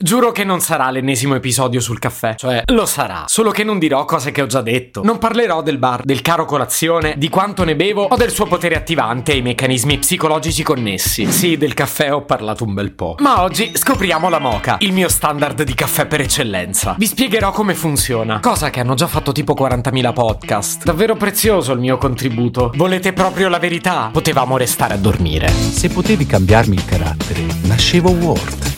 Giuro che non sarà l'ennesimo episodio sul caffè, cioè lo sarà, solo che non dirò cose che ho già detto. Non parlerò del bar, del caro colazione, di quanto ne bevo o del suo potere attivante e i meccanismi psicologici connessi. Sì, del caffè ho parlato un bel po'. Ma oggi scopriamo la moca, il mio standard di caffè per eccellenza. Vi spiegherò come funziona, cosa che hanno già fatto tipo 40.000 podcast. Davvero prezioso il mio contributo. Volete proprio la verità? Potevamo restare a dormire. Se potevi cambiarmi il carattere, nascevo Ward.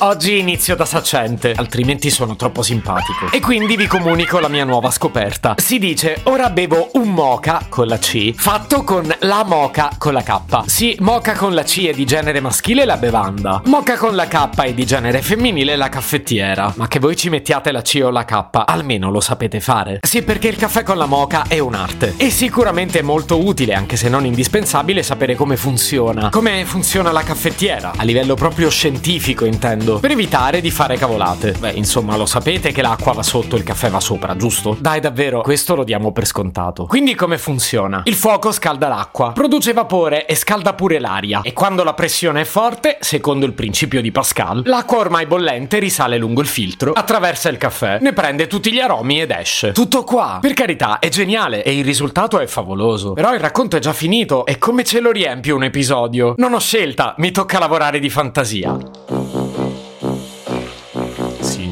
Oggi inizio da saccente, altrimenti sono troppo simpatico. E quindi vi comunico la mia nuova scoperta. Si dice, ora bevo un mocha con la C, fatto con la moca con la K. Sì, mocha con la C è di genere maschile la bevanda. Mocha con la K è di genere femminile la caffettiera. Ma che voi ci mettiate la C o la K, almeno lo sapete fare. Sì, perché il caffè con la moca è un'arte. E sicuramente è molto utile, anche se non indispensabile, sapere come funziona. Come funziona la caffettiera, a livello proprio scientifico intendo mondo per evitare di fare cavolate. Beh, insomma, lo sapete che l'acqua va sotto e il caffè va sopra, giusto? Dai, davvero, questo lo diamo per scontato. Quindi come funziona? Il fuoco scalda l'acqua, produce vapore e scalda pure l'aria. E quando la pressione è forte, secondo il principio di Pascal, l'acqua ormai bollente risale lungo il filtro, attraversa il caffè, ne prende tutti gli aromi ed esce. Tutto qua. Per carità, è geniale e il risultato è favoloso. Però il racconto è già finito e come ce lo riempie un episodio? Non ho scelta, mi tocca lavorare di fantasia.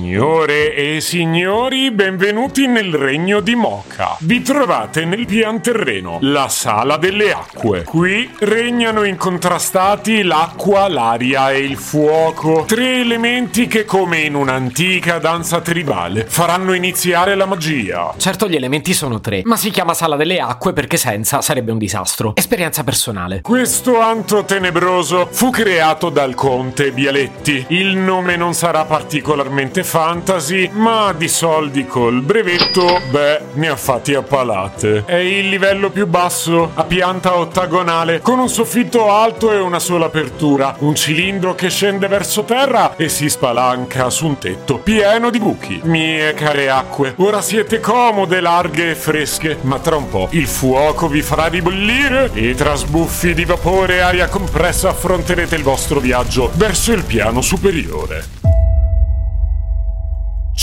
Signore e signori, benvenuti nel regno di Mocha. Vi trovate nel pian terreno, la sala delle acque. Qui regnano incontrastati l'acqua, l'aria e il fuoco, tre elementi che come in un'antica danza tribale faranno iniziare la magia. Certo gli elementi sono tre, ma si chiama sala delle acque perché senza sarebbe un disastro. Esperienza personale. Questo antro tenebroso fu creato dal conte Bialetti. Il nome non sarà particolarmente facile fantasy, ma di soldi col brevetto, beh, ne ha fatti a palate. È il livello più basso, a pianta ottagonale, con un soffitto alto e una sola apertura, un cilindro che scende verso terra e si spalanca su un tetto pieno di buchi. Mie care acque, ora siete comode, larghe e fresche, ma tra un po' il fuoco vi farà ribollire e tra sbuffi di vapore e aria compressa affronterete il vostro viaggio verso il piano superiore.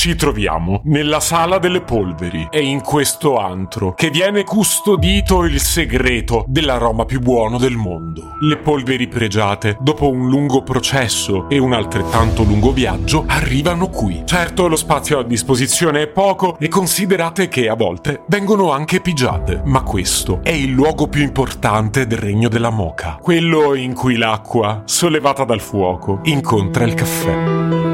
Ci troviamo nella sala delle polveri e in questo antro che viene custodito il segreto dell'aroma più buono del mondo. Le polveri pregiate, dopo un lungo processo e un altrettanto lungo viaggio, arrivano qui. Certo, lo spazio a disposizione è poco e considerate che a volte vengono anche pigiate, ma questo è il luogo più importante del regno della moca, quello in cui l'acqua, sollevata dal fuoco, incontra il caffè.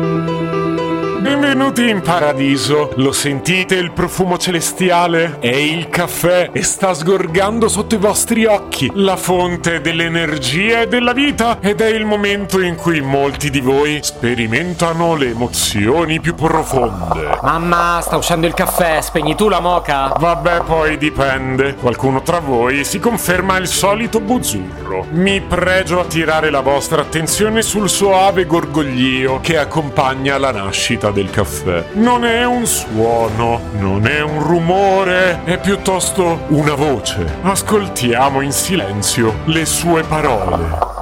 Benvenuti in paradiso. Lo sentite il profumo celestiale? È il caffè e sta sgorgando sotto i vostri occhi, la fonte dell'energia e della vita ed è il momento in cui molti di voi sperimentano le emozioni più profonde. Mamma, sta uscendo il caffè, spegni tu la moca? Vabbè, poi dipende. Qualcuno tra voi si conferma il solito buzzurro. Mi pregio a tirare la vostra attenzione sul soave gorgoglio che accompagna la nascita del caffè. Non è un suono, non è un rumore, è piuttosto una voce. Ascoltiamo in silenzio le sue parole.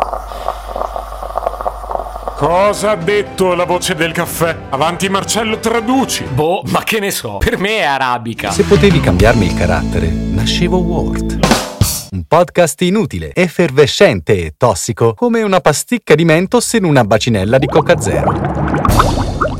Cosa ha detto la voce del caffè? Avanti Marcello, traduci. Boh, ma che ne so, per me è arabica. Se potevi cambiarmi il carattere, nascevo Ward. Un podcast inutile, effervescente e tossico, come una pasticca di mentos in una bacinella di Coca Zero.